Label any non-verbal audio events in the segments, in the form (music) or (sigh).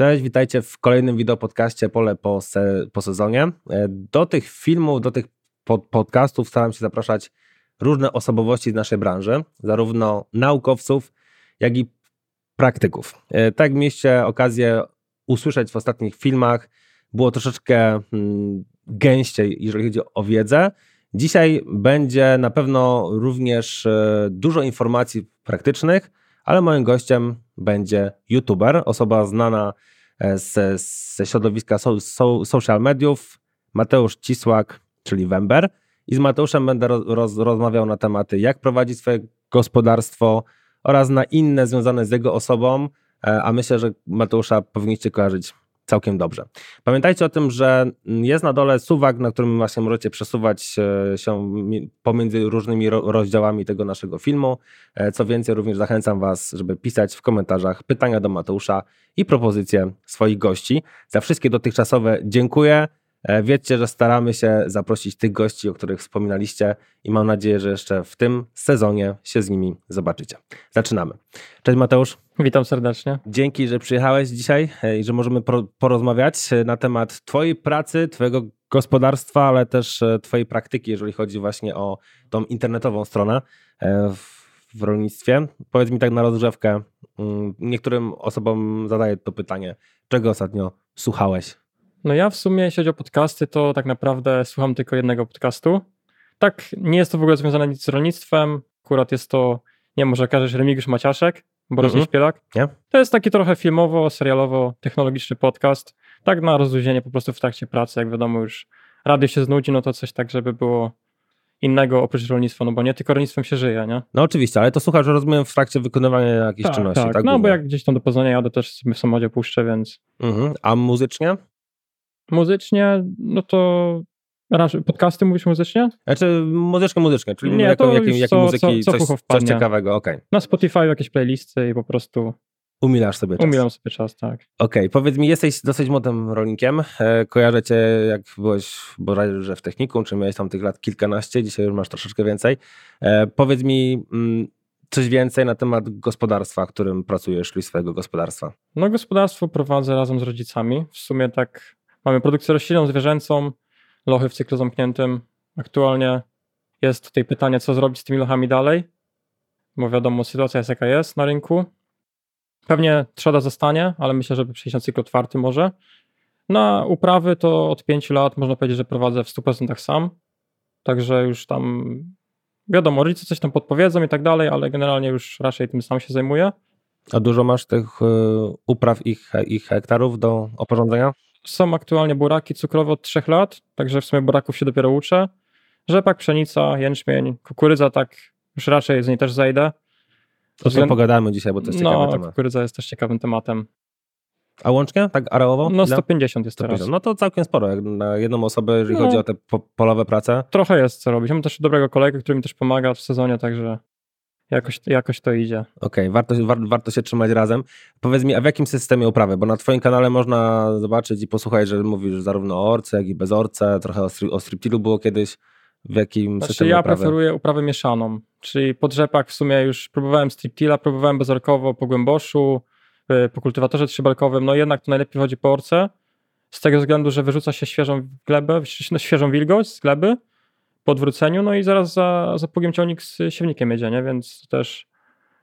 Cześć, witajcie w kolejnym wideopodcaście Pole po, se, po sezonie. E, do tych filmów, do tych pod, podcastów staram się zapraszać różne osobowości z naszej branży, zarówno naukowców, jak i praktyków. E, tak mieliście okazję usłyszeć w ostatnich filmach, było troszeczkę hmm, gęściej, jeżeli chodzi o wiedzę. Dzisiaj będzie na pewno również e, dużo informacji praktycznych, ale moim gościem będzie youtuber, osoba znana ze, ze środowiska so, so, social mediów, Mateusz Cisłak, czyli Wember. I z Mateuszem będę roz, rozmawiał na tematy, jak prowadzić swoje gospodarstwo oraz na inne związane z jego osobą, e, a myślę, że Mateusza powinniście kojarzyć całkiem dobrze. Pamiętajcie o tym, że jest na dole suwak, na którym właśnie możecie przesuwać e, się pomiędzy różnymi rozdziałami tego naszego filmu. E, co więcej, również zachęcam Was, żeby pisać w komentarzach pytania do Mateusza i propozycje swoich gości. Za wszystkie dotychczasowe dziękuję. E, wiedzcie, że staramy się zaprosić tych gości, o których wspominaliście i mam nadzieję, że jeszcze w tym sezonie się z nimi zobaczycie. Zaczynamy. Cześć Mateusz. Witam serdecznie. Dzięki, że przyjechałeś dzisiaj e, i że możemy porozmawiać e, na temat Twojej pracy, Twojego gospodarstwa, ale też Twojej praktyki, jeżeli chodzi właśnie o tą internetową stronę w rolnictwie. Powiedz mi tak na rozgrzewkę, mm, niektórym osobom zadaję to pytanie, czego ostatnio słuchałeś no ja w sumie, jeśli chodzi o podcasty, to tak naprawdę słucham tylko jednego podcastu. Tak, nie jest to w ogóle związane nic z rolnictwem. Akurat jest to, nie wiem, może każesz Remigiusz Maciaszek, Borys mm -hmm. Śpiewak. Nie? To jest taki trochę filmowo, serialowo, technologiczny podcast. Tak na rozluźnienie po prostu w trakcie pracy, jak wiadomo już radio się znudzi, no to coś tak, żeby było innego oprócz rolnictwa, no bo nie tylko rolnictwem się żyje, nie? No oczywiście, ale to słuchasz, rozumiem, w trakcie wykonywania jakiejś tak, czynności, tak? tak no bo jak gdzieś tam do Poznania jadę, też sobie w samochodzie puszczę, więc... Mhm. A muzycznie? muzycznie, no to podcasty mówisz muzycznie? Znaczy muzyczkę, muzyczkę, czyli nie, jaką, jakie, jakie co, muzyki, co, co coś, coś, ciekawego, okej. Okay. Na Spotify jakieś playlisty i po prostu... Umilasz sobie czas. Umilam sobie czas, tak. Okej, okay. powiedz mi, jesteś dosyć młodym rolnikiem. E, kojarzę cię, jak byłeś bodajże w technikum, czy miałeś tam tych lat kilkanaście, dzisiaj już masz troszeczkę więcej. E, powiedz mi mm, coś więcej na temat gospodarstwa, w którym pracujesz, czyli swojego gospodarstwa. No gospodarstwo prowadzę razem z rodzicami. W sumie tak Mamy produkcję roślinną, zwierzęcą, lochy w cyklu zamkniętym. Aktualnie jest tutaj pytanie, co zrobić z tymi lochami dalej, bo wiadomo, sytuacja jest jaka jest na rynku. Pewnie trzeba zostanie, ale myślę, żeby przejść na cykl otwarty może. Na uprawy to od 5 lat można powiedzieć, że prowadzę w 100% sam. Także już tam wiadomo, rodzice coś tam podpowiedzą i tak dalej, ale generalnie już raczej tym sam się zajmuję. A dużo masz tych y, upraw i, hektarów do oporządzenia? Są aktualnie buraki cukrowe od 3 lat, także w sumie buraków się dopiero uczę. Rzepak, pszenica, jęczmień, kukurydza, tak już raczej z niej też zejdę. To sobie pogadamy dzisiaj, bo to jest ciekawy no, temat. kukurydza jest też ciekawym tematem. A łącznie, tak areowo? No 150 jest 150. teraz. No to całkiem sporo, jak na jedną osobę, jeżeli no, chodzi o te po polowe prace. Trochę jest co robić. Mam też dobrego kolegę, który mi też pomaga w sezonie, także Jakoś, jakoś to idzie. Okej, okay, warto, war, warto się trzymać razem. Powiedz mi, a w jakim systemie uprawy? Bo na Twoim kanale można zobaczyć i posłuchać, że mówisz zarówno o orce, jak i bez orce. Trochę o, o striptilu było kiedyś. W jakim znaczy, systemie ja uprawy? preferuję uprawę mieszaną, czyli pod rzepak w sumie już próbowałem striptila, próbowałem bezorkowo po głęboszu, y, po kultywatorze trzybalkowym, no jednak to najlepiej chodzi po orce, z tego względu, że wyrzuca się świeżą glebę, świeżą wilgoć z gleby, po odwróceniu, no i zaraz za, za pługiem ciągnik z siewnikiem jedzie, nie? więc też,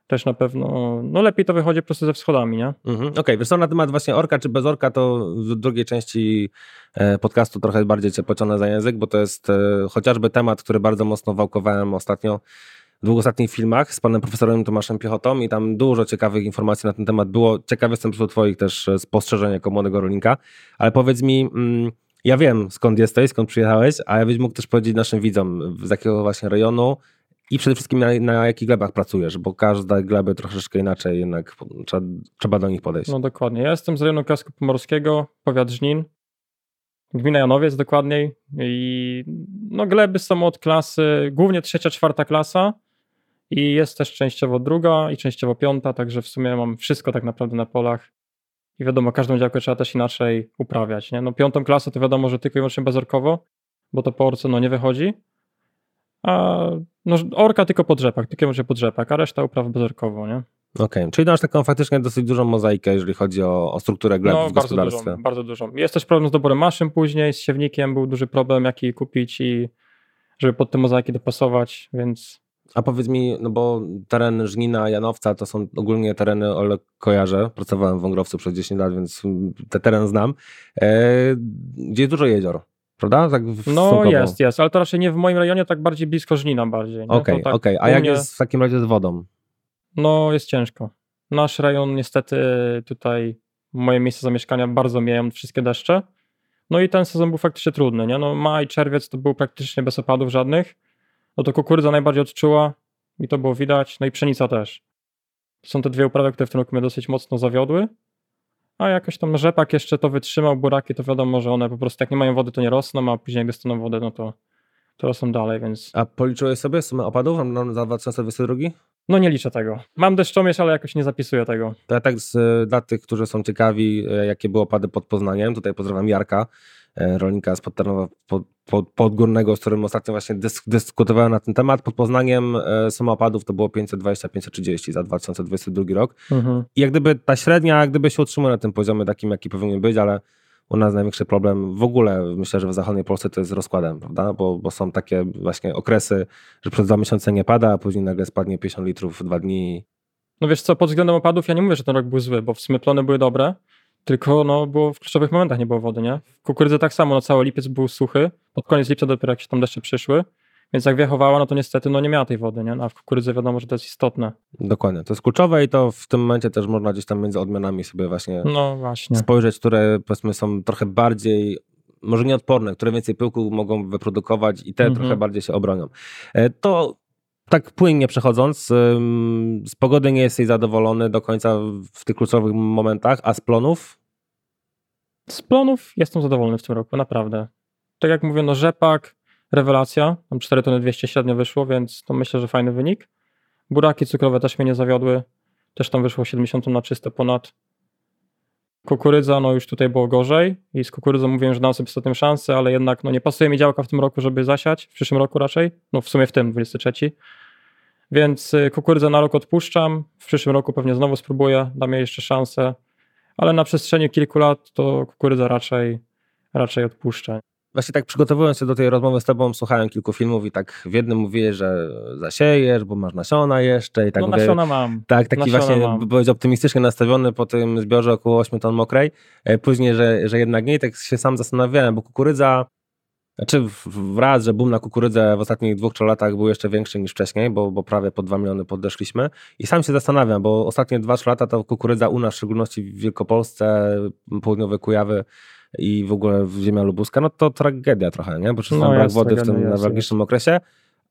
też na pewno, no lepiej to wychodzi po prostu ze wschodami, nie? Mhm, Okej, okay. wiesz na temat właśnie orka czy bez orka, to w drugiej części e, podcastu trochę bardziej cię pociągnę za język, bo to jest e, chociażby temat, który bardzo mocno wałkowałem ostatnio w dwóch ostatnich filmach z panem profesorem Tomaszem Piechotą i tam dużo ciekawych informacji na ten temat było. Ciekawy jestem z twoich też e, spostrzeżeń jako młodego rolnika, ale powiedz mi... Mm, ja wiem skąd jesteś, skąd przyjechałeś, a ja byś mógł też powiedzieć naszym widzom, z jakiego właśnie rejonu i przede wszystkim na, na jakich glebach pracujesz, bo każda gleby troszeczkę inaczej jednak trzeba, trzeba do nich podejść. No dokładnie. Ja jestem z rejonu Kasku Pomorskiego, powiat Żnin, gmina Janowiec dokładniej i no gleby są od klasy, głównie trzecia, czwarta klasa i jest też częściowo druga i częściowo piąta, także w sumie mam wszystko tak naprawdę na polach i wiadomo, każdą działkę trzeba też inaczej uprawiać. Nie? No piątą klasę to wiadomo, że tylko i wyłącznie bezorkowo, bo to po orce no, nie wychodzi. A no, orka tylko po drzepach, tylko i wyłącznie po drzepach, a reszta upraw bezorkowo, nie? Okej, czyli masz taką faktycznie dosyć dużą mozaikę, jeżeli chodzi o, o strukturę gleb No, w bardzo gospodarstwie. dużo, bardzo dużo. Jest też problem z doborem maszyn później, z siewnikiem był duży problem, jaki kupić i żeby pod te mozaiki dopasować, więc A powiedz mi, no bo teren Żnina, Janowca to są ogólnie tereny, o ile kojarzę, pracowałem w Wągrowcu przez 10 lat, więc ten teren znam, e, gdzie jest dużo jezior, prawda? Tak w- no jest, jest, ale to raczej nie w moim rejonie, tak bardziej blisko Żnina bardziej. nie? Okej, To tak okej. A jak mnie- jest w takim razie z wodą? No jest ciężko. Nasz rejon niestety tutaj, moje miejsce zamieszkania bardzo mieją wszystkie deszcze. No i ten sezon był faktycznie trudny, nie? No maj, czerwiec to był praktycznie bez opadów żadnych. No to kukurydza najbardziej odczuła i to było widać, no i pszenica też. To są te dwie uprawy, które w tym roku mnie dosyć mocno zawiodły. A jakoś tam rzepak jeszcze to wytrzymał, buraki to wiadomo, że one po prostu jak nie mają wody to nie rosną, a później jak dostaną wodę, no to, to rosną dalej, więc A policzyłeś sobie sumę opadów na- na- za 2022? no nie liczę tego. Mam deszczomierz, ale jakoś nie zapisuję tego. To ja tak z, dla tych, którzy są ciekawi, e, jakie były opady pod Poznaniem, tutaj pozdrawiam Jarka, rolnika z Podtarnowa pod, pod, Podgórnego, z którym ostatnio właśnie dysk, dyskutowałem na ten temat. Pod Poznaniem e, suma opadów to było 520-530 za 2022 rok. Mhm. I jak gdyby ta średnia, jak gdyby się utrzymuje na tym poziomie takim, jaki powinien być, ale u nas największy problem w ogóle, myślę, że w zachodniej Polsce to jest z rozkładem, prawda? Bo, bo są takie właśnie okresy, że przez dwa miesiące nie pada, a później nagle spadnie 50 litrów w dwa dni. No wiesz co, pod względem opadów ja nie mówię, że ten rok był zły, bo w sumie plony były dobre, tylko no było w kluczowych momentach nie było wody, nie? W kukurydzy tak samo, no cały lipiec był suchy, pod koniec lipca dopiero jak się tam deszcze przyszły, więc jak wiechowała, no to niestety no nie miała tej wody, nie? No, a w kukurydzy wiadomo, że to jest istotne. Dokładnie, to jest kluczowe i to w tym momencie też można gdzieś tam między odmianami sobie właśnie No właśnie. spojrzeć, które powiedzmy są trochę bardziej, może nieodporne, które więcej pyłku mogą wyprodukować i te Mhm. trochę bardziej się obronią. E, To tak płynnie przechodząc, z pogody nie jesteś zadowolony do końca w tych kluczowych momentach, a z plonów? Z plonów jestem zadowolony w tym roku, naprawdę. Tak jak mówię, no rzepak, rewelacja, tam 4 tony 200 średnio wyszło, więc to myślę, że fajny wynik. Buraki cukrowe też mnie nie zawiodły, też tam wyszło 70 na czysto ponad. Kukurydza, no już tutaj było gorzej i z kukurydzą mówiłem, że dam sobie tym szansę, ale jednak no nie pasuje mi działka w tym roku, żeby zasiać, w przyszłym roku raczej, no w sumie w tym, 23. Więc y, kukurydzę na rok odpuszczam, w przyszłym roku pewnie znowu spróbuję, dam jej jeszcze szansę, ale na przestrzeni kilku lat to kukurydza raczej, raczej odpuszczę. Właśnie tak przygotowując się do tej rozmowy z tobą, słuchałem kilku filmów i tak w jednym mówiłeś, że zasiejesz, bo masz nasiona jeszcze i tak no mówię, nasiona mam. Tak, taki Nasiona właśnie, mam. by powiedział, optymistycznie nastawiony po tym zbiorze około 8 ton mokrej. E, Później, że, że jednak nie, tak się sam zastanawiałem, bo kukurydza, znaczy w- w- raz, że boom na kukurydzę w ostatnich dwóch, trzech latach był jeszcze większy niż wcześniej, bo, bo prawie po 2 miliony podeszliśmy. I sam się zastanawiam, bo ostatnie 2-3 lata to kukurydza u nas, w szczególności w Wielkopolsce, południowe Kujawy i w ogóle ziemia lubuska, no to tragedia trochę, nie? Bo przez No brak wody w tragedia, tym newralgicznym okresie,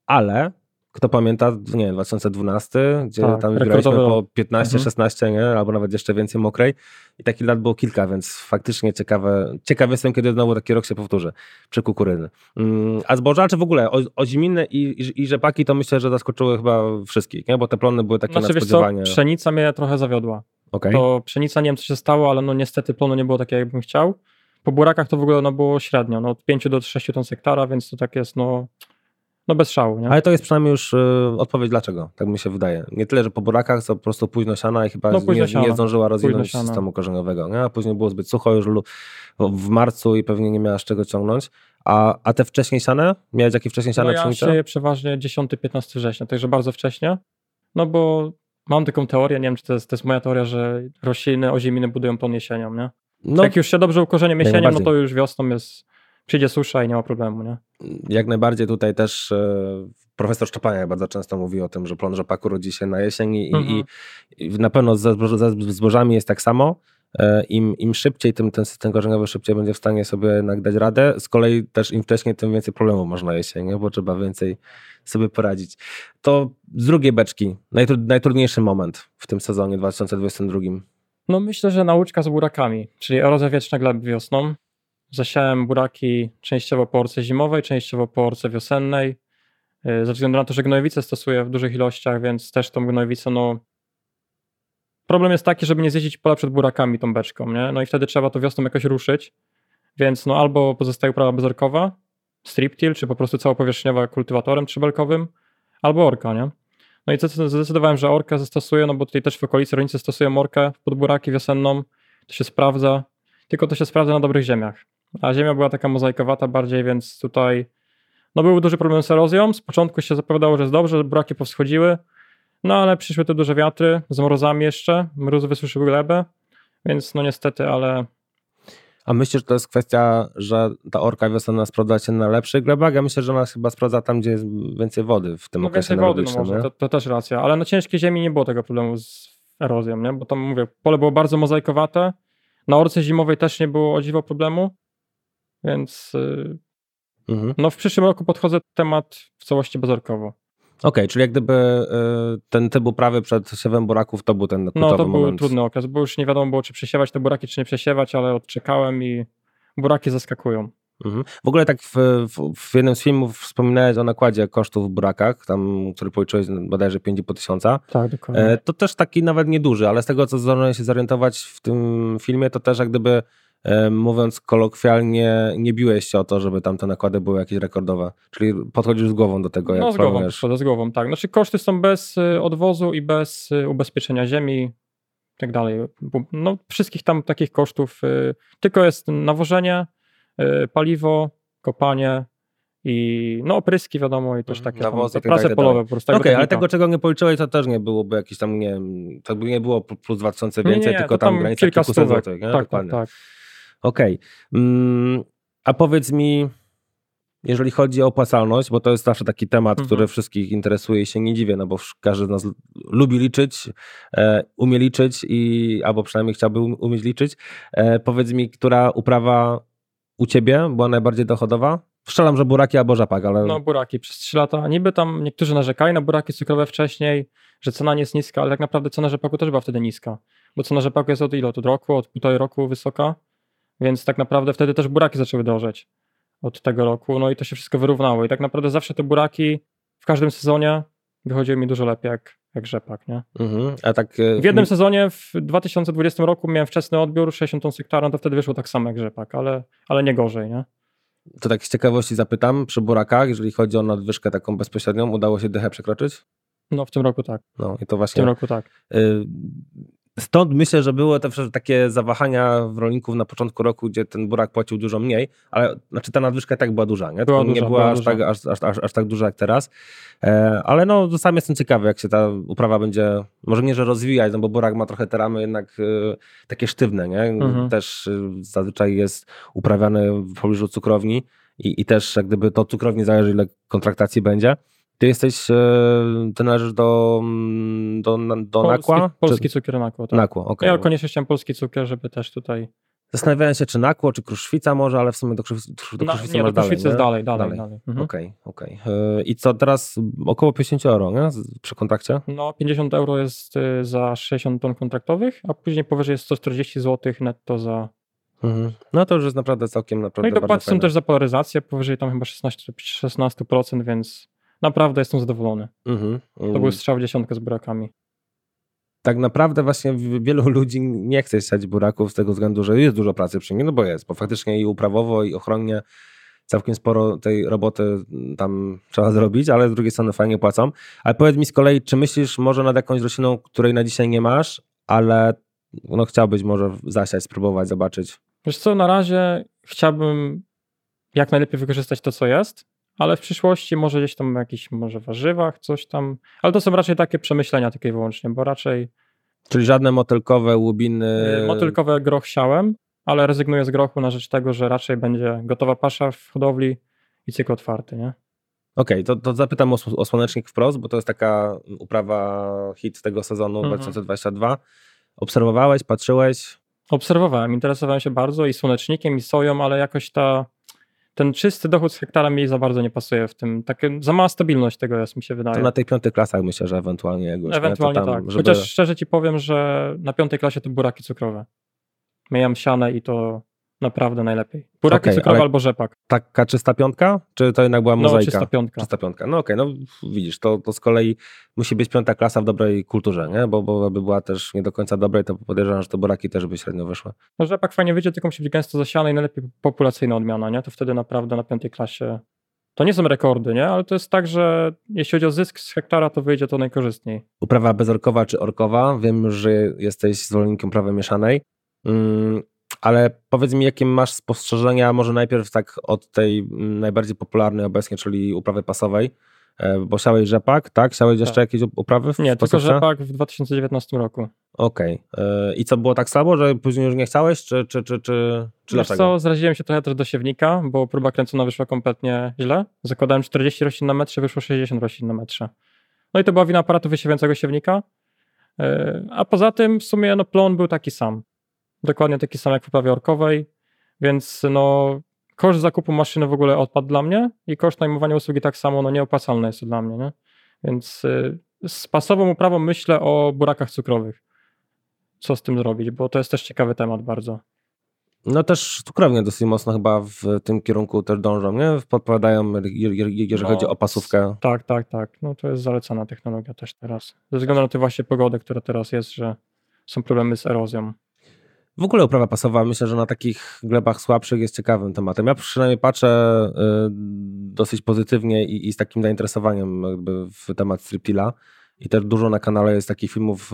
ale kto pamięta, nie 2012, gdzie Tak, tam graliśmy po rok. 15, Mhm. 16, nie? albo nawet jeszcze więcej mokrej i takich lat było kilka, więc faktycznie ciekawe, ciekaw jestem, kiedy znowu taki rok się powtórzy przy kukurydzy. Mm, A zboża, czy w ogóle o, oziminy i, i, i rzepaki, to myślę, że zaskoczyły chyba wszystkich, nie? bo te plony były takie Znaczy wiesz co, pszenica mnie trochę zawiodła. Okej. To pszenica, nie wiem co się stało, ale no niestety plonu nie było takie, jakbym chciał. Po burakach to w ogóle no, było średnio, no, od 5 do 6 ton z hektara, więc to tak jest no, no bez szału, nie? Ale to jest przynajmniej już y, odpowiedź dlaczego, tak mi się wydaje. Nie tyle, że po burakach, to po prostu późno siana i chyba No, nie, siano. nie zdążyła rozwinąć systemu korzeniowego. Nie? A później było zbyt sucho już w marcu i pewnie nie miała z czego ciągnąć. A, a te wcześniej siane? Miałeś jakieś wcześniej siane No ja sieję przeważnie 10-15 września, także bardzo wcześnie. No bo mam taką teorię, nie wiem czy to jest, to jest moja teoria, że rośliny, ozieminy budują plon jesienią, nie? No, Jak już się dobrze ukorzenią Jak jesienią, no to już wiosną jest, przyjdzie susza i nie ma problemu, nie? jak najbardziej tutaj też e, profesor Szczepaniak bardzo często mówi o tym, że plon rzepaku rodzi się na jesień i, Mhm. i, na pewno ze, zboż- ze zbożami jest tak samo. E, Im, Im szybciej, tym ten system korzeniowy szybciej będzie w stanie sobie jednak dać radę. Z kolei też im wcześniej, tym więcej problemów można jesień, nie? bo trzeba więcej sobie poradzić. To z drugiej beczki, najtru, najtrudniejszy moment w tym sezonie 2022. No myślę, że nauczka z burakami, czyli erozja wieczna gleb wiosną. Zasiałem buraki częściowo po orce zimowej, częściowo po orce wiosennej. Yy, Ze względu na to, że gnojowice stosuję w dużych ilościach, więc też tą gnojowicę, no... Problem jest taki, żeby nie zjeździć pola przed burakami tą beczką, nie? No i wtedy trzeba to wiosną jakoś ruszyć. Więc no albo pozostaje uprawa bezorkowa, strip till, czy po prostu całopowierzchniowa kultywatorem trzybelkowym, albo orka, nie? No i zdecydowałem, że orkę zastosuję, no bo tutaj też w okolicy rolnicy stosują orkę pod buraki wiosenną, to się sprawdza, tylko to się sprawdza na dobrych ziemiach. A ziemia była taka mozaikowata bardziej, więc tutaj no był duży problem z erozją. Z początku się zapowiadało, że jest dobrze, buraki powschodziły, no ale przyszły te duże wiatry z mrozami jeszcze, mrózy wysuszyły glebę, więc no niestety, ale a myślisz, że to jest kwestia, że ta orka wiosenna sprawdza się na lepszych glebach? Ja myślę, że ona chyba sprawdza tam, gdzie jest więcej wody w tym no okresie wody, no może, to, to, też racja. Ale na ciężkiej ziemi nie było tego problemu z erozją, nie? bo tam mówię, pole było bardzo mozaikowate, na orce zimowej też nie było o dziwo problemu, więc yy, mhm. no w przyszłym roku podchodzę temat w całości bezorkowo. Okej, okay, czyli jak gdyby y, ten typ uprawy przed siewem buraków to był ten kluczowy No to był trudny okres, bo już nie wiadomo było, czy przesiewać te buraki, czy nie przesiewać, ale odczekałem i buraki zaskakują. Mhm. W ogóle tak w, w, w, jednym z filmów wspominałeś o nakładzie kosztów w burakach, tam, który policzyłeś bodajże 5,5 tysiąca. Tak, dokładnie. E, to też taki nawet nieduży, ale z tego, co zdążyłem się zorientować w tym filmie, to też jak gdyby mówiąc kolokwialnie, nie biłeś się o to, żeby tam te nakłady były jakieś rekordowe. Czyli podchodzisz z głową do tego, jak No z głową podchodzę, z głową, tak. Znaczy koszty są bez y, odwozu i bez y, ubezpieczenia ziemi i tak dalej. No wszystkich tam takich kosztów, y, tylko jest nawożenie, paliwo, kopanie, i no opryski wiadomo i też takie Nawozy, tam, prace tak polowe po prostu. Okej, okay, ale tego czego nie policzyłeś to też nie byłoby jakieś tam, nie wiem, to by nie było plus 2000 więcej, nie, nie, tylko tam, tam granica kilka złotych. Tak, tak, tak, tak. Okej. Okay. Mm, a powiedz mi, jeżeli chodzi o opłacalność, bo to jest zawsze taki temat, mhm. który wszystkich interesuje i się nie dziwię, no bo każdy z nas lubi liczyć, e, umie liczyć i albo przynajmniej chciałby um, umieć liczyć. E, powiedz mi, która uprawa u ciebie była najbardziej dochodowa? Wszczelam, że buraki albo rzepak, ale... No buraki przez 3 lata. Niby tam niektórzy narzekali na buraki cukrowe wcześniej, że cena nie jest niska, ale tak naprawdę cena rzepaku też była wtedy niska. Bo cena rzepaku jest od ilu? Od roku, od półtorej roku wysoka. Więc tak naprawdę wtedy też buraki zaczęły drożeć od tego roku, no i to się wszystko wyrównało. I tak naprawdę zawsze te buraki w każdym sezonie wychodziły mi dużo lepiej jak, jak rzepak, nie? Mhm, a tak... W jednym sezonie w 2020 roku miałem wczesny odbiór 60 ton hektarów, to wtedy wyszło tak samo jak rzepak, ale, ale nie gorzej, nie? To tak z ciekawości zapytam, przy burakach, jeżeli chodzi o nadwyżkę taką bezpośrednią, udało się dychę przekroczyć? No w tym roku tak. No i to właśnie... W tym roku tak. Y Stąd myślę, że były te takie zawahania w rolników na początku roku, gdzie ten burak płacił dużo mniej, ale znaczy ta nadwyżka tak była duża, nie? Była nie duża, była, aż, Tak, aż, aż, aż, aż, tak duża jak teraz. E, ale no sam jestem ciekawy, jak się ta uprawa będzie, może nie, że rozwijać, no bo burak ma trochę te ramy jednak e, takie sztywne, nie? Mhm. Też e, zazwyczaj jest uprawiany w pobliżu cukrowni i, i też jak gdyby to cukrowni zależy, ile kontraktacji będzie. Ty jesteś, e, ty należysz do, mm, do, do polski, Nakła? Polski cukier Nakło, tak. Nakło, okay. Ja koniecznie chciałem polski cukier, żeby też tutaj... Zastanawiałem się, czy Nakło, czy Kruszwica może, ale w sumie do, Kruszwicy, do Kruszwicy no, nie, do Kruszwicy jest dalej, dalej, dalej. dalej. Mhm. Okej, okay, okej. Okay. I co, teraz około 50 euro, nie? Przy kontrakcie? No, 50 euro jest y, za 60 ton kontraktowych, a później powyżej jest 140 zł netto za Mhm. No to już jest naprawdę całkiem naprawdę No i dopłaty są też za polaryzację, powyżej tam chyba 16%, 16% więc naprawdę jestem zadowolony. Mhm. To był mm. strzał w dziesiątkę z burakami. Tak naprawdę właśnie wielu ludzi nie chce siać buraków z tego względu, że jest dużo pracy przy nim, no bo jest, bo faktycznie i uprawowo i ochronnie całkiem sporo tej roboty tam trzeba zrobić, ale z drugiej strony fajnie płacą. Ale powiedz mi z kolei, czy myślisz może nad jakąś rośliną, której na dzisiaj nie masz, ale no chciałbyś może zasiać, spróbować, zobaczyć? Wiesz co, na razie chciałbym jak najlepiej wykorzystać to, co jest, ale w przyszłości może gdzieś tam jakiś może warzywach, coś tam, ale to są raczej takie przemyślenia takie wyłącznie, bo raczej... Czyli żadne motylkowe łubiny... Y, motylkowe groch siałem, ale rezygnuję z grochu na rzecz tego, że raczej będzie gotowa pasza w hodowli i cykl otwarty, nie? Okej, okay, to, to zapytam o, o słonecznik wprost, bo to jest taka uprawa hit tego sezonu mhm. 2022. Obserwowałeś, patrzyłeś? Obserwowałem, interesowałem się bardzo i słonecznikiem, i soją, ale jakoś ta ten czysty dochód z hektara mi za bardzo nie pasuje w tym. Takie, za mała stabilność tego jest, mi się wydaje. To na tej piątej klasach myślę, że ewentualnie jakoś. Ewentualnie tam, tak. Żeby... Chociaż szczerze ci powiem, że na piątej klasie to buraki cukrowe. Mijam siane i to naprawdę najlepiej. Buraki okay, cukrowe albo rzepak. Taka czysta piątka? Czy to jednak była mozaika? No, czysta piątka. Czysta piątka. No okej, okay, no widzisz, to, to z kolei musi być piąta klasa w dobrej kulturze, nie? Bo, bo by była też nie do końca dobrej, to podejrzewam, że te buraki też by średnio wyszły. No rzepak fajnie wyjdzie, tylko musi być gęsto zasiany i najlepiej populacyjna odmiana, nie? To wtedy naprawdę na piątej klasie to nie są rekordy, nie? Ale to jest tak, że jeśli chodzi o zysk z hektara, to wyjdzie to najkorzystniej. Uprawa bezorkowa czy orkowa? Wiem, że jesteś zwolennikiem uprawy mieszanej. Mm, ale powiedz mi, jakie masz spostrzeżenia, może najpierw tak od tej najbardziej popularnej obecnie, czyli uprawy pasowej, e, bo siałeś rzepak, tak? Siałeś jeszcze tak. jakieś uprawy? W nie, tylko rzepak w 2019 roku. Okej. Okay. I co, było tak słabo, że później już nie chciałeś, czy, czy, czy, czy, czy Wiesz dlaczego? co, zraziłem się trochę też do siewnika, bo próba kręcona wyszła kompletnie źle. Zakładałem 40 roślin na metrze, wyszło 60 roślin na metrze. No i to była wina aparatu wysiewiącego siewnika. E, a poza tym w sumie no, plon był taki sam dokładnie taki sam jak w uprawie orkowej, więc no koszt zakupu maszyny w ogóle odpadł dla mnie i koszt najmowania usługi tak samo no nieopłacalny jest dla mnie, nie? Więc y, z pasową uprawą myślę o burakach cukrowych. Co z tym zrobić, bo to jest też ciekawy temat bardzo. No też cukrownie dosyć mocno chyba w tym kierunku też dążą, nie? Podpowiadają, jeżeli no, chodzi o pasówkę. Tak, tak, tak. No to jest zalecana technologia też teraz. Ze względu na tę właśnie pogodę, która teraz jest, że są problemy z erozją. W ogóle uprawa pasowa myślę, że na takich glebach słabszych jest ciekawym tematem. Ja przynajmniej patrzę y, dosyć pozytywnie i, i z takim zainteresowaniem w temat striptila. I też dużo na kanale jest takich filmów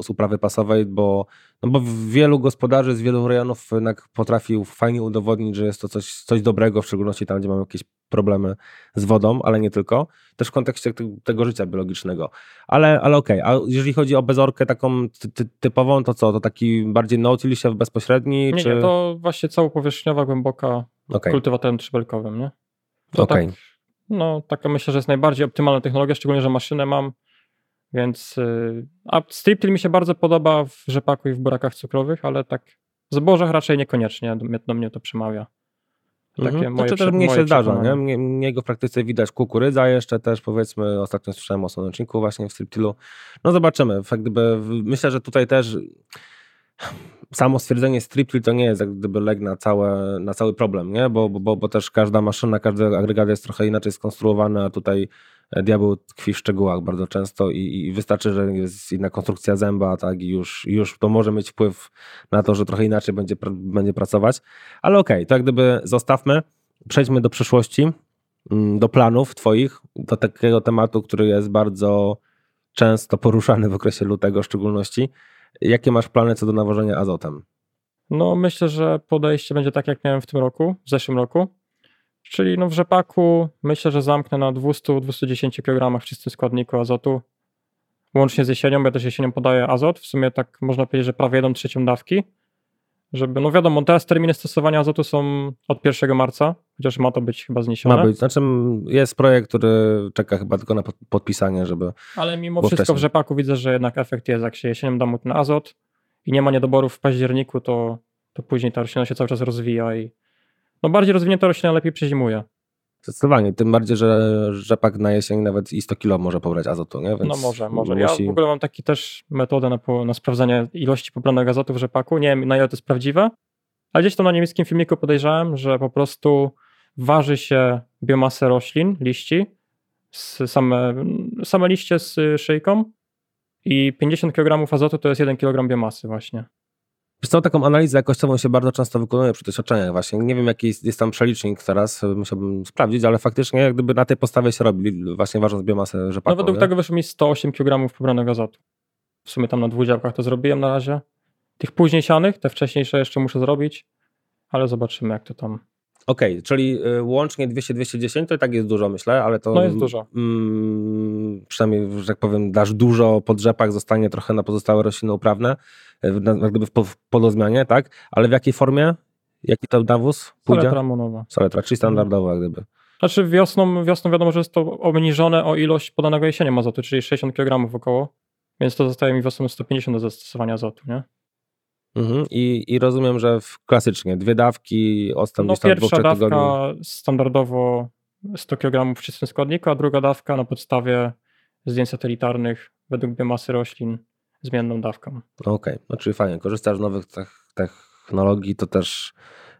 z uprawy pasowej, bo, no bo wielu gospodarzy z wielu rejonów jednak potrafił fajnie udowodnić, że jest to coś, coś dobrego, w szczególności tam, gdzie mamy jakieś problemy z wodą, ale nie tylko, też w kontekście tego życia biologicznego. Ale, ale okej, okay. a jeżeli chodzi o bezorkę taką ty, ty, typową, to co? To taki bardziej nautilisia bezpośredni? Nie, czy... nie, to właśnie całopowierzchniowa, głęboka, okay. kultywatorem trzybelkowym, nie? To okay. tak, no taka myślę, że jest najbardziej optymalna technologia, szczególnie, że maszynę mam, więc y, a striptil mi się bardzo podoba w rzepaku i w burakach cukrowych, ale tak w zbożach raczej niekoniecznie do mnie, do mnie to przemawia. Takie mhm. moje znaczy, mnie się zdarza, nie? Mnie, mnie go w praktyce widać kukurydza jeszcze też, powiedzmy, ostatnio słyszałem o słoneczniku właśnie w striptilu. No zobaczymy. Jak gdyby, myślę, że tutaj też samo stwierdzenie striptil to nie jest jak gdyby leg na, całe, na cały problem, nie? Bo, bo, bo też każda maszyna, każdy agregat jest trochę inaczej skonstruowany, a tutaj diabeł tkwi w szczegółach bardzo często i, i, wystarczy, że jest inna konstrukcja zęba, tak, i już, już to może mieć wpływ na to, że trochę inaczej będzie, będzie pracować. Ale okej, okay, to jak gdyby zostawmy, przejdźmy do przyszłości, mm, do planów Twoich, do takiego tematu, który jest bardzo często poruszany w okresie lutego w szczególności. Jakie masz plany co do nawożenia azotem? No, myślę, że podejście będzie tak, jak miałem w tym roku, w zeszłym roku. Czyli no w rzepaku myślę, że zamknę na 200-210 kg czystym składniku azotu. Łącznie z jesienią, bo ja też jesienią podaję azot. W sumie tak można powiedzieć, że prawie 1 trzecią dawki. Żeby, no wiadomo, teraz terminy stosowania azotu są od 1 marca, chociaż ma to być chyba zniesione. Ma być, znaczy jest projekt, który czeka chyba tylko na podpisanie, żeby... Ale mimo wszystko wcześniej. w rzepaku widzę, że jednak efekt jest, jak się jesienią da mu ten azot i nie ma niedoborów w październiku, to, to później ta roślina się cały czas rozwija i no bardziej rozwinięta roślina lepiej przezimuje. Zdecydowanie, tym bardziej, że rzepak na jesień nawet i 100 kg może pobrać azotu, nie? Więc no może, może. Musi... Ja w ogóle mam taki też metodę na, na sprawdzanie ilości pobranego azotu w rzepaku. Nie wiem na ile to jest prawdziwe, ale gdzieś tam na niemieckim filmiku podejrzałem, że po prostu waży się biomasę roślin, liści, same, same liście z szyjką i 50 kg azotu to jest 1 kg biomasy właśnie. Wiesz co, taką analizę jakościową się bardzo często wykonuje przy doświadczeniach właśnie. Nie wiem, jaki jest, jest tam przelicznik teraz, musiałbym sprawdzić, ale faktycznie jak gdyby na tej podstawie się robi, właśnie ważąc biomasę rzepaku. No według nie? tego wyszło mi 108 kg pobranego azotu. W sumie tam na dwóch działkach to zrobiłem na razie. Tych później sianych, te wcześniejsze jeszcze muszę zrobić, ale zobaczymy jak to tam Okej, okay, czyli y, łącznie 200-210 to i tak jest dużo, myślę, ale to. No jest dużo. Mm, przynajmniej, że tak powiem, dasz dużo po drzepach, zostanie trochę na pozostałe rośliny uprawne, y, jak gdyby w, podozmianie, tak? Ale w jakiej formie? Jaki to nawóz pójdzie? Saletra monowa. Saletra, czyli standardowa, jak gdyby. Znaczy wiosną, wiosną wiadomo, że jest to obniżone o ilość podanego jesieniem azotu, czyli 60 kg około, więc to zostaje mi wiosną 150 do zastosowania azotu, nie? Mhm. I, I rozumiem, że w, klasycznie dwie dawki, odstęp no, gdzieś tam dwóch, trzech tygodni. dawka standardowo 100 kg w czystym składniku, a druga dawka na podstawie zdjęć satelitarnych według biomasy roślin zmienną dawką. Okej, okay. no czyli fajnie, korzystasz z nowych technologii, to też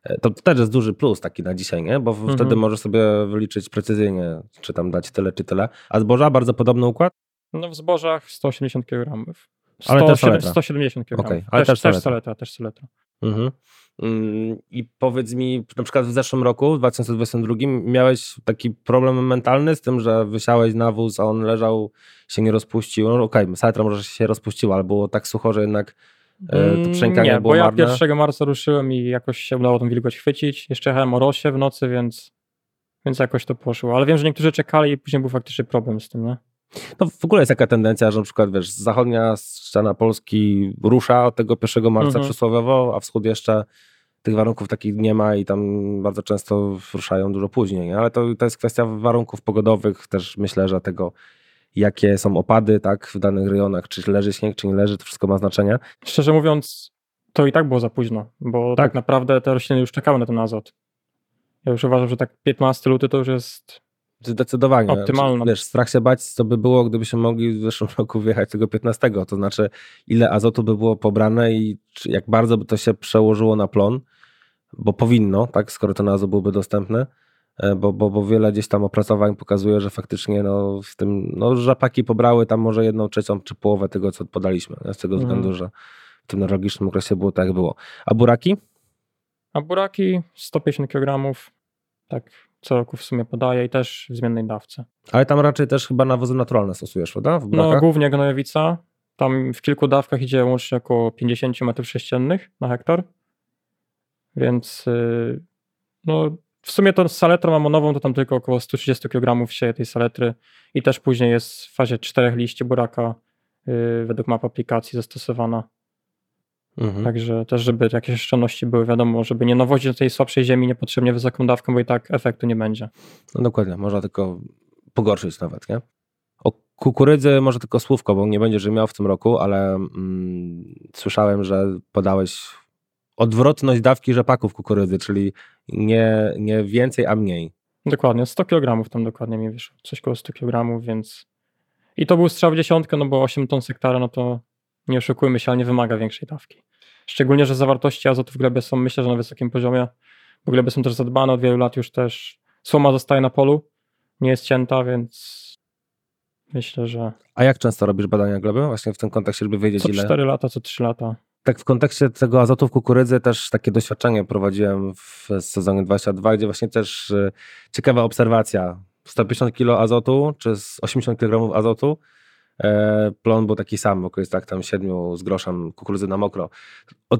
e, to też jest duży plus taki na dzisiaj, nie? Bo mhm. wtedy możesz sobie wyliczyć precyzyjnie, czy tam dać tyle, czy tyle. A zboża bardzo podobny układ? No w zbożach 180 kg. 100, ale też saletra. 170 kg. Okay, ale też, też, też saletra, też saletra. Mhm. Mm, I powiedz mi, na przykład w zeszłym roku, w 2022, miałeś taki problem mentalny z tym, że wysiałeś na wóz, a on leżał, się nie rozpuścił. No okej, okay, saletra może się rozpuściła, ale było tak sucho, że jednak e, to Mm, przękanie Nie, było bo ja marne. 1 marca ruszyłem i jakoś się udało tą wilgoć chwycić. Jeszcze jechałem o rosie w nocy, więc, więc jakoś to poszło. Ale wiem, że niektórzy czekali i później był faktycznie problem z tym, nie? No w ogóle jest taka tendencja, że na przykład, wiesz, zachodnia ściana Polski rusza od tego 1 marca Mhm. przysłowiowo, a wschód jeszcze tych warunków takich nie ma i tam bardzo często ruszają dużo później. nie? Ale to, to jest kwestia warunków pogodowych, też myślę, że tego, jakie są opady tak, w danych rejonach, czy leży śnieg, czy nie leży, to wszystko ma znaczenie. Szczerze mówiąc, to i tak było za późno, bo tak, Tak. naprawdę te rośliny już czekały na ten azot. Ja już uważam, że tak 15 luty to już jest Zdecydowanie. Optymalna. Wiesz, strach się bać, co by było, gdybyśmy mogli w zeszłym roku wyjechać tego 15. To znaczy, ile azotu by było pobrane i jak bardzo by to się przełożyło na plon, bo powinno, tak, skoro ten azot byłby dostępny, e, bo, bo, bo wiele gdzieś tam opracowań pokazuje, że faktycznie no, w tym, no, rzepaki pobrały tam może jedną trzecią czy połowę tego, co podaliśmy, z tego Mhm. względu, że w tym neurologicznym okresie było tak, jak było. A buraki? A buraki 150 kg, tak co roku w sumie podaję i też w zmiennej dawce. Ale tam raczej też chyba nawozy naturalne stosujesz, prawda? No głównie gnojowica, tam w kilku dawkach idzie łącznie około 50 m3 na hektar, więc yy, no w sumie to z saletrą amonową to tam tylko około 130 kg sieje tej saletry i też później jest w fazie czterech liści buraka yy, według map aplikacji zastosowana. Mhm. Także też, żeby jakieś oszczędności były, wiadomo, żeby nie nawozić do tej słabszej ziemi niepotrzebnie wysoką dawką, bo i tak efektu nie będzie. No dokładnie, można tylko pogorszyć nawet, nie? O kukurydzy może tylko słówko, bo nie będziesz miał w tym roku, ale mm, słyszałem, że podałeś odwrotność dawki rzepaków kukurydzy, czyli nie, nie więcej, a mniej. Dokładnie, 100 kg tam dokładnie mi wyszło, coś koło 100 kg, więc i to był strzał w dziesiątkę, no bo 8 ton z hektara, no to nie oszukujmy się, ale nie wymaga większej dawki. Szczególnie, że zawartości azotu w glebie są myślę, że na wysokim poziomie, bo gleby są też zadbane od wielu lat już też. Słoma zostaje na polu, nie jest cięta, więc myślę, że A jak często robisz badania gleby? Właśnie w tym kontekście, żeby wiedzieć co ile... 4 lata, co 3 lata. Tak w kontekście tego azotu w kukurydzy też takie doświadczenie prowadziłem w sezonie 22, gdzie właśnie też e, ciekawa obserwacja. 150 kg azotu, czy z 80 kg azotu, plon był taki sam, bo jest tak tam 7 z groszem kukurydzy na mokro.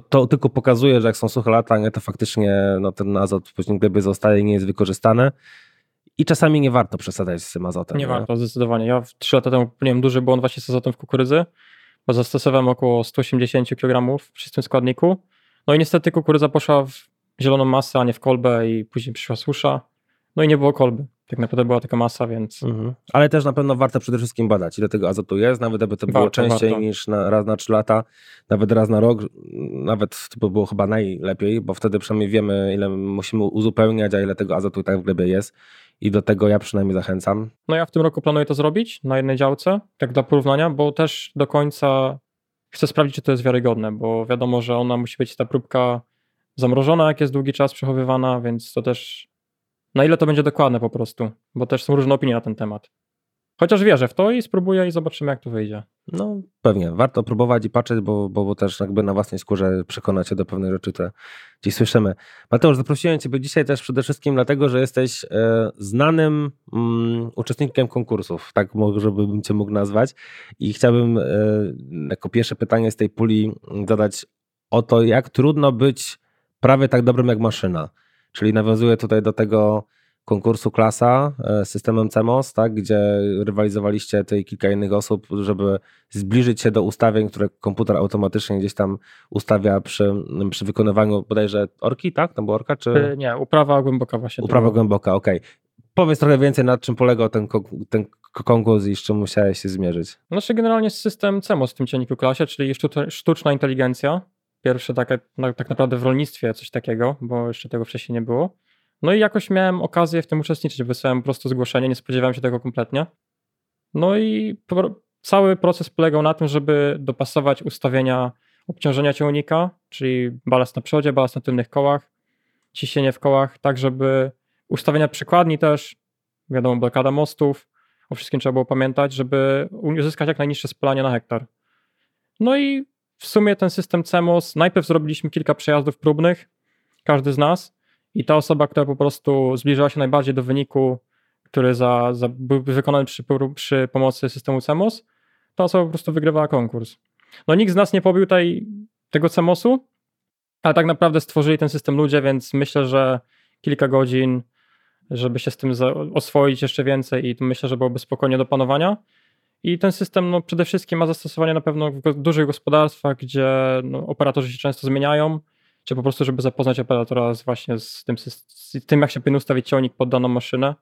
To tylko pokazuje, że jak są suche lata, nie, to faktycznie no, ten azot później glebie zostaje i nie jest wykorzystany. I czasami nie warto przesadzać z tym azotem. Nie warto, zdecydowanie. Ja 3 lata temu popełniłem duży błąd właśnie z azotem w kukurydzy, bo zastosowałem około 180 kg w czystym składniku. No i niestety kukurydza poszła w zieloną masę, a nie w kolbę i później przyszła susza. No i nie było kolby. Tak naprawdę była tylko masa, więc Mhm. Ale też na pewno warto przede wszystkim badać, ile tego azotu jest, nawet aby to było Warto, częściej warto. niż na, raz na trzy lata, nawet raz na rok, nawet to by było chyba najlepiej, bo wtedy przynajmniej wiemy, ile musimy uzupełniać, a ile tego azotu i tak w glebie jest. I do tego ja przynajmniej zachęcam. No ja w tym roku planuję to zrobić na jednej działce, tak dla porównania, bo też do końca chcę sprawdzić, czy to jest wiarygodne, bo wiadomo, że ona musi być ta próbka zamrożona, jak jest długi czas przechowywana, więc to też na ile to będzie dokładne po prostu, bo też są różne opinie na ten temat. Chociaż wierzę w to i spróbuję i zobaczymy, jak to wyjdzie. No pewnie, warto próbować i patrzeć, bo, bo, bo też jakby na własnej skórze przekonać się do pewnych rzeczy, które gdzieś słyszymy. Mateusz, zaprosiłem Ciebie dzisiaj też przede wszystkim dlatego, że jesteś e, znanym mm, uczestnikiem konkursów, tak może bym Cię mógł nazwać i chciałbym e, jako pierwsze pytanie z tej puli zadać o to, jak trudno być prawie tak dobrym jak maszyna. Czyli nawiązuję tutaj do tego konkursu klasa e, z systemem CMOS, tak, gdzie rywalizowaliście ty i kilka innych osób, żeby zbliżyć się do ustawień, które komputer automatycznie gdzieś tam ustawia przy, przy wykonywaniu bodajże orki, tak? Tam była orka, czy Y, Nie, uprawa głęboka właśnie. uprawa głęboka, okej. Powiedz trochę więcej, nad czym polegał ten, ten konkurs i z czym musiałeś się zmierzyć. Znaczy generalnie system CEMOS w tym cienniku klasie, czyli sztu- sztuczna inteligencja. Pierwsze takie, no, tak naprawdę w rolnictwie coś takiego, bo jeszcze tego wcześniej nie było. No i jakoś miałem okazję w tym uczestniczyć. Wysłałem po prostu zgłoszenie, nie spodziewałem się tego kompletnie. No i cały proces polegał na tym, żeby dopasować ustawienia obciążenia ciągnika, czyli balast na przodzie, balast na tylnych kołach, ciśnienie w kołach, tak żeby ustawienia przykładni też, wiadomo, blokada mostów, o wszystkim trzeba było pamiętać, żeby uzyskać jak najniższe spalanie na hektar. No i w sumie ten system CEMOS, najpierw zrobiliśmy kilka przejazdów próbnych, każdy z nas, i ta osoba, która po prostu zbliżała się najbardziej do wyniku, który za, za, był wykonany przy, przy pomocy systemu CEMOS, ta osoba po prostu wygrywała konkurs. No nikt z nas nie pobił tej, tego CEMOS-u, ale tak naprawdę stworzyli ten system ludzie, więc myślę, że kilka godzin, żeby się z tym oswoić jeszcze więcej i myślę, że byłoby spokojnie do panowania. I ten system no, przede wszystkim ma zastosowanie na pewno w dużych gospodarstwach, gdzie no, operatorzy się często zmieniają, czy po prostu, żeby zapoznać operatora z właśnie z tym, z tym, jak się powinien ustawić ciągnik pod daną maszynę.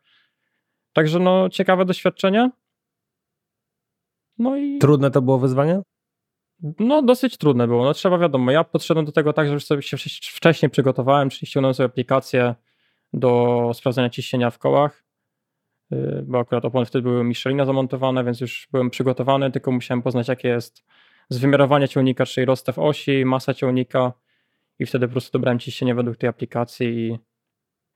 Także no, ciekawe doświadczenie. No i... Trudne to było wyzwanie? No, dosyć trudne było. No, trzeba wiadomo, ja podszedłem do tego tak, że już sobie się wcześniej przygotowałem, czyli ściągnąłem sobie aplikację do sprawdzania ciśnienia w kołach, bo akurat opony wtedy były Michelina zamontowane, więc już byłem przygotowany, tylko musiałem poznać, jakie jest zwymiarowanie ciągnika, czyli rozstaw osi, masa ciągnika i wtedy po prostu dobrałem ciśnienie według tej aplikacji i,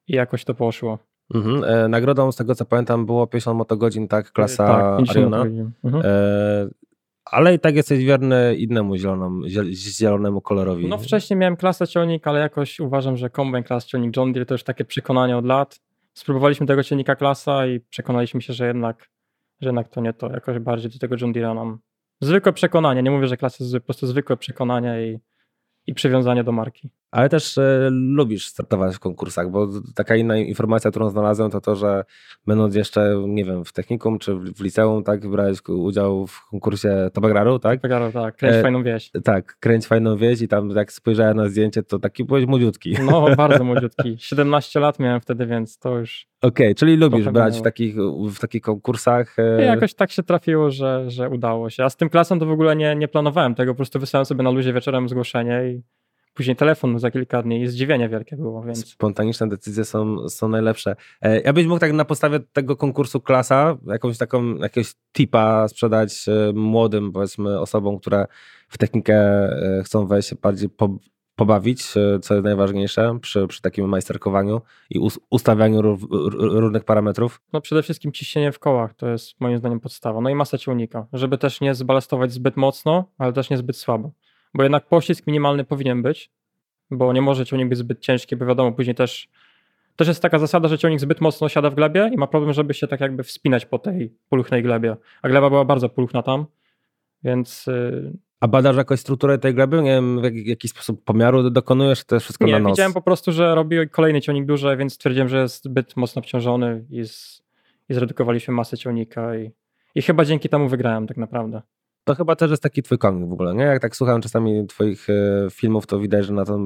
i jakoś to poszło. Mhm. E, nagrodą, z tego co pamiętam, było 50 motogodzin, tak? Klasa tak, Ariona. Mhm. E, ale i tak jesteś wierny innemu zielonemu, zielonemu kolorowi. No wcześniej miałem klasę ciągnik, ale jakoś uważam, że Combine Class ciągnik John Deere to już takie przekonanie od lat. Spróbowaliśmy tego ciągnika klasa i przekonaliśmy się, że jednak, że jednak to nie to. Jakoś bardziej do tego John Deere'a nam zwykłe przekonanie. Nie mówię, że klasa jest po prostu zwykłe przekonanie i i przywiązanie do marki. Ale też e, lubisz startować w konkursach, bo taka inna informacja, którą znalazłem, to to, że będąc jeszcze, nie wiem, w technikum czy w, liceum, tak, brałeś udział w konkursie Tobagraru, tak? Tobagraru, tak, kręć e, fajną wieś. Tak, kręć fajną wieś i tam jak spojrzałem na zdjęcie, to taki byłeś młodziutki. No, (laughs) bardzo młodziutki. 17 lat miałem wtedy, więc to już... Okej, okay, czyli lubisz brać w takich, w takich konkursach. E... Jakoś tak się trafiło, że, że udało się. A z tym klasem to w ogóle nie, nie planowałem tego, po prostu wysłałem sobie na luzie wieczorem zgłoszenie i później telefon za kilka dni i zdziwienie wielkie było. Więc... Spontaniczne decyzje są, są najlepsze. E, ja byś mógł tak na podstawie tego konkursu klasa jakąś taką, jakiegoś tipa sprzedać e, młodym powiedzmy osobom, które w technikę e, chcą wejść bardziej po, pobawić, co jest najważniejsze przy, przy takim majsterkowaniu i ustawianiu różnych parametrów? No przede wszystkim ciśnienie w kołach, to jest moim zdaniem podstawa. No i masa ciągnika, żeby też nie zbalastować zbyt mocno, ale też nie zbyt słabo bo jednak pościsk minimalny powinien być, bo nie może ciągnik być zbyt ciężki, bo wiadomo, później też, też jest taka zasada, że ciągnik zbyt mocno siada w glebie i ma problem, żeby się tak jakby wspinać po tej puluchnej glebie, a gleba była bardzo puluchna tam, więc... Y, a badasz jakoś strukturę tej gleby? Nie wiem, w jaki sposób pomiaru dokonujesz, to jest wszystko nie, na nos? widziałem po prostu, że robi kolejny ciągnik duży, więc stwierdziłem, że jest zbyt mocno obciążony i, z, i zredukowaliśmy masę ciągnika i, i chyba dzięki temu wygrałem tak naprawdę. To chyba też jest taki twój konik w ogóle, nie? Jak tak słucham czasami twoich e, filmów, to widać, że na to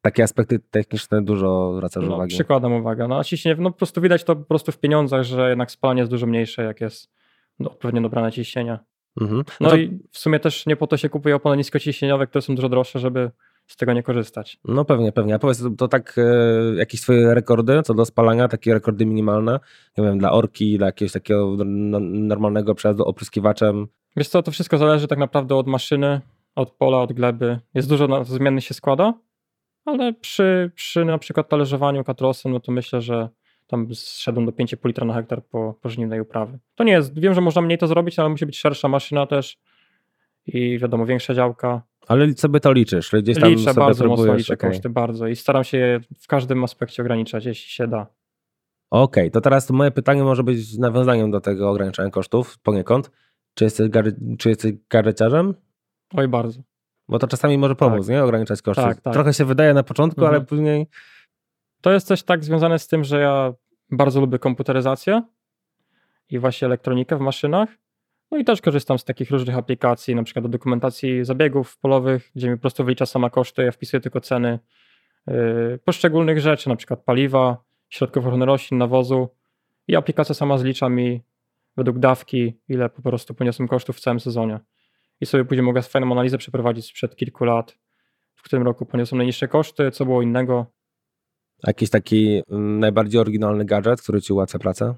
takie aspekty techniczne dużo zwracasz no, uwagi. Przykładam uwagę. No, ciśnienie, no po prostu widać to po prostu w pieniądzach, że jednak spalanie jest dużo mniejsze, jak jest no, odpowiednio dobrane ciśnienie. Mhm. No, no to... i w sumie też nie po to się kupuje opony niskociśnieniowe, które są dużo droższe, żeby z tego nie korzystać. No pewnie, pewnie. A powiedz, to tak e, jakieś twoje rekordy co do spalania, takie rekordy minimalne, nie wiem, dla orki, dla jakiegoś takiego normalnego przejazdu opryskiwaczem, Wiesz co, to wszystko zależy tak naprawdę od maszyny, od pola, od gleby. Jest dużo zmiennych się składa, ale przy, przy na przykład talerzowaniu katrosem, no to myślę, że tam zszedłem do 5,5 litra na hektar po, po żniwnej uprawy. To nie jest, wiem, że można mniej to zrobić, ale musi być szersza maszyna też i wiadomo, większa działka. Ale sobie to liczysz? Gdzieś tam liczę, bardzo mocno liczę okay. koszty, bardzo i staram się je w każdym aspekcie ograniczać, jeśli się da. Okej, okay, to teraz moje pytanie może być nawiązaniem do tego ograniczenia kosztów poniekąd. Czy jesteś, gary, czy jesteś gareciarzem? Oj, bardzo. Bo to czasami może pomóc, tak. nie? Ograniczać koszty. Tak, tak. Trochę się wydaje na początku, mhm. ale później... To jest coś tak związane z tym, że ja bardzo lubię komputeryzację i właśnie elektronikę w maszynach. No i też korzystam z takich różnych aplikacji, na przykład do dokumentacji zabiegów polowych, gdzie mi po prostu wylicza sama koszty, ja wpisuję tylko ceny yy, poszczególnych rzeczy, na przykład paliwa, środków ochrony roślin, nawozu i aplikacja sama zlicza mi według dawki, ile po prostu poniosłem kosztów w całym sezonie. I sobie później mogę fajną analizę przeprowadzić sprzed kilku lat, w którym roku poniosłem najniższe koszty, co było innego. Jakiś taki mm, najbardziej oryginalny gadżet, który ci ułatwia pracę?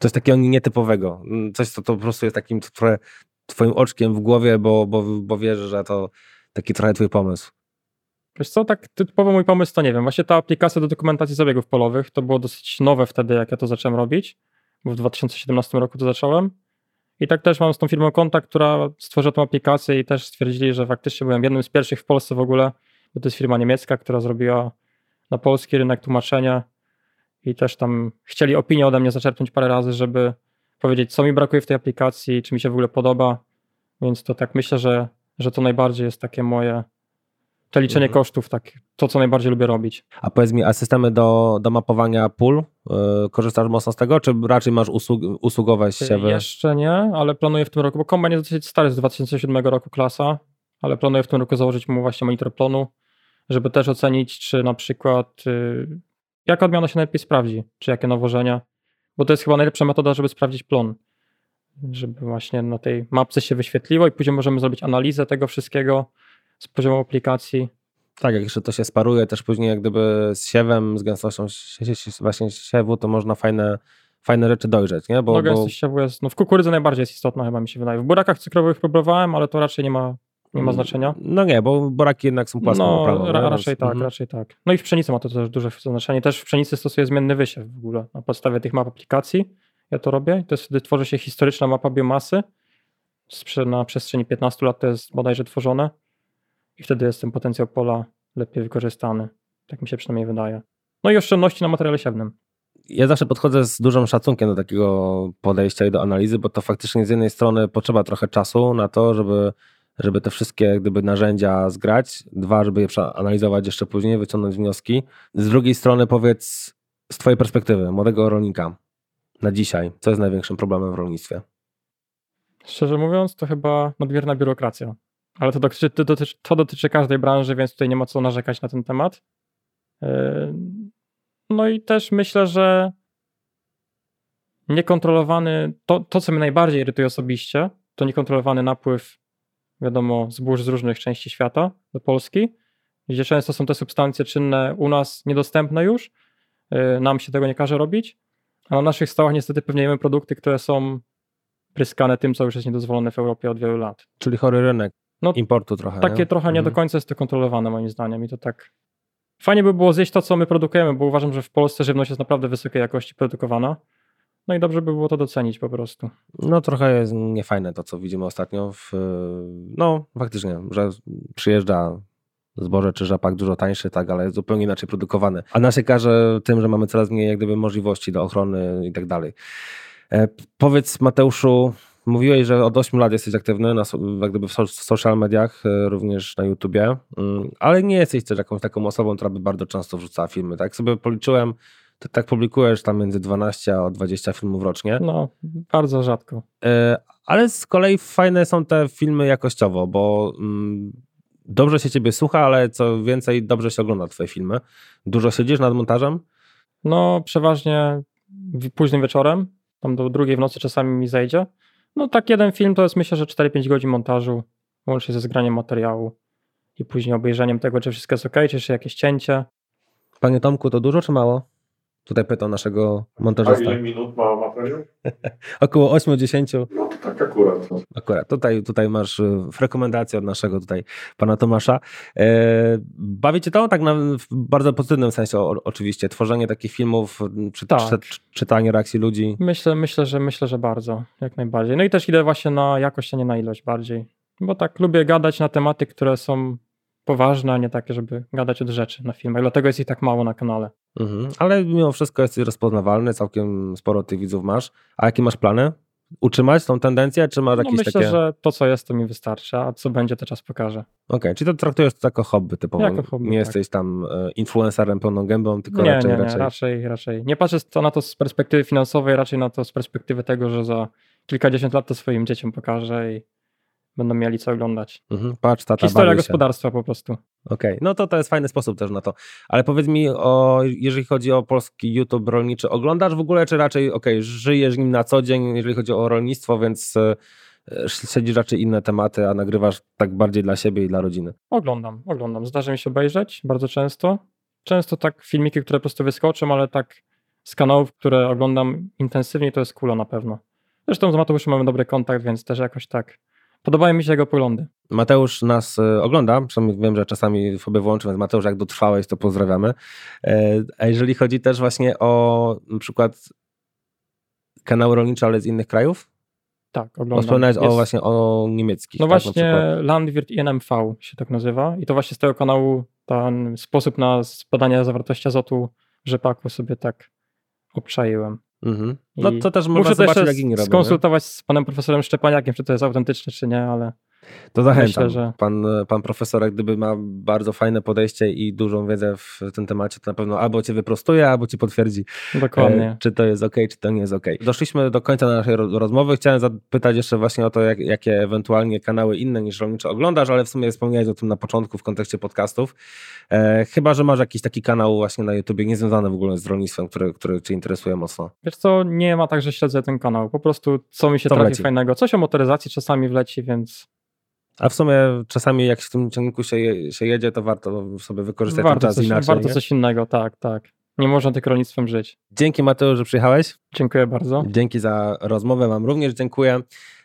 Coś takiego nietypowego. Mm, coś, co to po prostu jest takim trochę twoim oczkiem w głowie, bo, bo, bo wierzę, że to taki trochę twój pomysł. Wiesz co, tak typowo mój pomysł to nie wiem. Właśnie ta aplikacja do dokumentacji zabiegów polowych to było dosyć nowe wtedy, jak ja to zacząłem robić, bo w 2017 roku to zacząłem. I tak też mam z tą firmą kontakt, która stworzyła tą aplikację i też stwierdzili, że faktycznie byłem jednym z pierwszych w Polsce w ogóle, bo to jest firma niemiecka, która zrobiła na polski rynek tłumaczenia i też tam chcieli opinię ode mnie zaczerpnąć parę razy, żeby powiedzieć, co mi brakuje w tej aplikacji, czy mi się w ogóle podoba. Więc to tak myślę, że, że to najbardziej jest takie moje to liczenie mhm. kosztów, tak, to co najbardziej lubię robić. A powiedz mi, a systemy do, do mapowania pól, yy, korzystasz mocno z tego, czy raczej masz usług, usługowe siewy? Jeszcze nie, ale planuję w tym roku, bo kombajn jest dosyć stary, z 2007 roku klasa, ale planuję w tym roku założyć mu właśnie monitor plonu, żeby też ocenić, czy na przykład yy, jaka odmiana się najlepiej sprawdzi, czy jakie nawożenia, bo to jest chyba najlepsza metoda, żeby sprawdzić plon, żeby właśnie na tej mapce się wyświetliło i później możemy zrobić analizę tego wszystkiego, z poziomu aplikacji. Tak, jak jeszcze to się sparuje też później jak gdyby z siewem, z gęstością właśnie siewu, to można fajne, fajne rzeczy dojrzeć, nie? Bo, no gęstość bo... siewu jest, no w kukurydzy najbardziej jest istotna chyba mi się wydaje. W burakach cykrowych próbowałem, ale to raczej nie ma, nie ma mm, znaczenia. No nie, bo buraki jednak są płaską no, oprawą. Ra, raczej tak, mhm. raczej tak. No i w pszenicy ma to też duże znaczenie. Też w pszenicy stosuję zmienny wysiew w ogóle na podstawie tych map aplikacji. Ja to robię. To jest wtedy tworzy się historyczna mapa biomasy. Na przestrzeni 15 lat to jest bodajże tworzone i wtedy jest ten potencjał pola lepiej wykorzystany. Tak mi się przynajmniej wydaje. No i oszczędności na materiale siewnym. Ja zawsze podchodzę z dużym szacunkiem do takiego podejścia i do analizy, bo to faktycznie z jednej strony potrzeba trochę czasu na to, żeby, żeby te wszystkie gdyby narzędzia zgrać. Dwa, żeby je przeanalizować jeszcze później, wyciągnąć wnioski. Z drugiej strony powiedz z twojej perspektywy, młodego rolnika na dzisiaj, co jest największym problemem w rolnictwie? Szczerze mówiąc, to chyba nadmierna biurokracja. Ale to dotyczy, to, dotyczy, to dotyczy każdej branży, więc tutaj nie ma co narzekać na ten temat. Yy, no i też myślę, że niekontrolowany, to, to co mnie najbardziej irytuje osobiście, to niekontrolowany napływ, wiadomo, zbóż z różnych części świata do Polski, gdzie często są te substancje czynne u nas niedostępne już, yy, nam się tego nie każe robić, a na naszych stołach niestety pewnie jemy produkty, które są pryskane tym, co już jest niedozwolone w Europie od wielu lat. Czyli chory rynek no, importu trochę. Takie nie? trochę nie do mhm. końca jest to kontrolowane moim zdaniem i to tak fajnie by było zjeść to, co my produkujemy, bo uważam, że w Polsce żywność jest naprawdę wysokiej jakości produkowana. No i dobrze by było to docenić po prostu. No trochę jest niefajne to, co widzimy ostatnio. W, no faktycznie, że przyjeżdża zboże czy rzepak dużo tańszy, tak, ale zupełnie inaczej produkowane. A nas się każe tym, że mamy coraz mniej jak gdyby możliwości do ochrony i tak dalej. E, powiedz Mateuszu, Mówiłeś, że od 8 lat jesteś aktywny na, jak gdyby w social mediach, e, również na YouTubie, mm, ale nie jesteś też jakąś taką osobą, która by bardzo często wrzucała filmy. Tak sobie policzyłem, to tak publikujesz tam między 12 a 20 filmów rocznie. No, bardzo rzadko. E, ale z kolei fajne są te filmy jakościowo, bo mm, dobrze się ciebie słucha, ale co więcej, dobrze się ogląda twoje filmy. Dużo siedzisz nad montażem? No, przeważnie późnym wieczorem, tam do drugiej w nocy czasami mi zejdzie. No tak jeden film to jest myślę, że 4-5 godzin montażu, łącznie ze zgraniem materiału i później obejrzeniem tego, czy wszystko jest ok, czy jeszcze jakieś cięcie. Panie Tomku, to dużo czy mało? Tutaj pytał naszego montażysta. A ile minut ma materiał? (laughs) Około 8-10. No to tak akurat. Akurat. Tutaj, tutaj masz y, rekomendację od naszego tutaj pana Tomasza. E, bawicie to tak na, w bardzo pozytywnym sensie o, oczywiście. Tworzenie takich filmów, czy, tak. czy, czytanie reakcji ludzi. Myślę, myślę, że myślę, że bardzo. Jak najbardziej. No i też idę właśnie na jakość, a nie na ilość bardziej. Bo tak lubię gadać na tematy, które są poważne, a nie takie, żeby gadać od rzeczy na filmach. Dlatego jest ich tak mało na kanale. Mhm. Ale mimo wszystko jesteś rozpoznawalny, całkiem sporo tych widzów masz. A jakie masz plany? Utrzymać tą tendencję, czy masz no jakieś myślę, takie... że to, co jest, to mi wystarczy, a co będzie, to czas pokaże. Okej, okay, czyli to traktujesz to jako hobby typowo. Jako hobby, nie tak. jesteś tam e, influencerem pełną gębą, tylko nie, raczej, nie, nie, raczej... raczej... raczej. Nie patrzę to na to z perspektywy finansowej, raczej na to z perspektywy tego, że za kilkadziesiąt lat to swoim dzieciom pokażę i będą mieli co oglądać. Mhm, patrz, tata Historia gospodarstwa po prostu. Okej, okay. no to to jest fajny sposób też na to. Ale powiedz mi, o, jeżeli chodzi o polski YouTube rolniczy, oglądasz w ogóle, czy raczej, okej, okay, żyjesz nim na co dzień, jeżeli chodzi o rolnictwo, więc e, śledzisz raczej inne tematy, a nagrywasz tak bardziej dla siebie i dla rodziny? Oglądam, oglądam. Zdarza mi się obejrzeć bardzo często. Często tak filmiki, które po prostu wyskoczą, ale tak z kanałów, które oglądam intensywnie, to jest Kulo na pewno. Zresztą z Mateuszem mamy dobry kontakt, więc też jakoś tak Podobają mi się jego poglądy. Mateusz nas e, ogląda, przynajmniej wiem, że czasami sobie włączy, więc Mateusz, jak dotrwałeś, to pozdrawiamy. E, a jeżeli chodzi też właśnie o na przykład kanały rolnicze, ale z innych krajów, Tak, oglądam. Wspomniałeś o właśnie o niemieckich. No tak, właśnie. Landwirt INMV się tak nazywa i to właśnie z tego kanału ten sposób na badanie zawartości azotu w rzepaku sobie tak obczaiłem. Mhm. No to też można Muszę to zobaczyć, jeszcze jak inni robią. nie? skonsultować z panem profesorem Szczepaniakiem, czy to jest autentyczne, czy nie, ale To zachęcam. Myślę, że- pan, pan profesor, jak gdyby ma bardzo fajne podejście i dużą wiedzę w tym temacie, to na pewno albo cię wyprostuje, albo ci potwierdzi, dokładnie. e, czy to jest ok, czy to nie jest ok. Doszliśmy do końca naszej ro- rozmowy. Chciałem zapytać jeszcze właśnie o to, jak, jakie ewentualnie kanały inne niż rolnicze oglądasz, ale w sumie wspomniałeś o tym na początku w kontekście podcastów. E, chyba, że masz jakiś taki kanał właśnie na YouTubie niezwiązany w ogóle z rolnictwem, który, który cię interesuje mocno. Wiesz co, nie ma tak, że śledzę ten kanał. Po prostu co mi się Co trafi wleci? fajnego. Coś o motoryzacji czasami wleci, więc A w sumie czasami jak w tym ciągniku się, je, się jedzie, to warto sobie wykorzystać ten warto, czas coś, inaczej. warto nie? coś innego, tak, tak. Nie można tylko rolnictwem żyć. Dzięki Mateusz, że przyjechałeś. Dziękuję bardzo. Dzięki za rozmowę, Wam również dziękuję.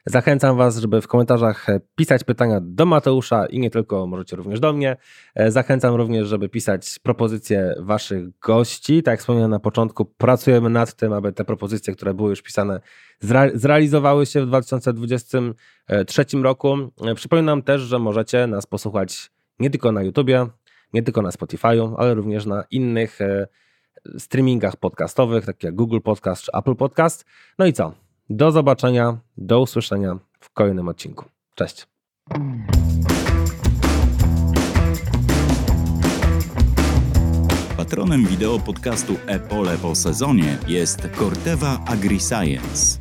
Zachęcam Was, żeby w komentarzach e, pisać pytania do Mateusza i nie tylko, możecie również do mnie. E, Zachęcam również, żeby pisać propozycje Waszych gości. Tak jak wspomniałem na początku, pracujemy nad tym, aby te propozycje, które były już pisane, zre- zrealizowały się w 2023 roku. E, Przypominam też, że możecie nas posłuchać nie tylko na YouTubie, nie tylko na Spotify'u, ale również na innych streamingach podcastowych, takich jak Google Podcast czy Apple Podcast. No i co? Do zobaczenia, do usłyszenia w kolejnym odcinku. Cześć. Patronem wideo podcastu Epole po sezonie jest Corteva AgriScience.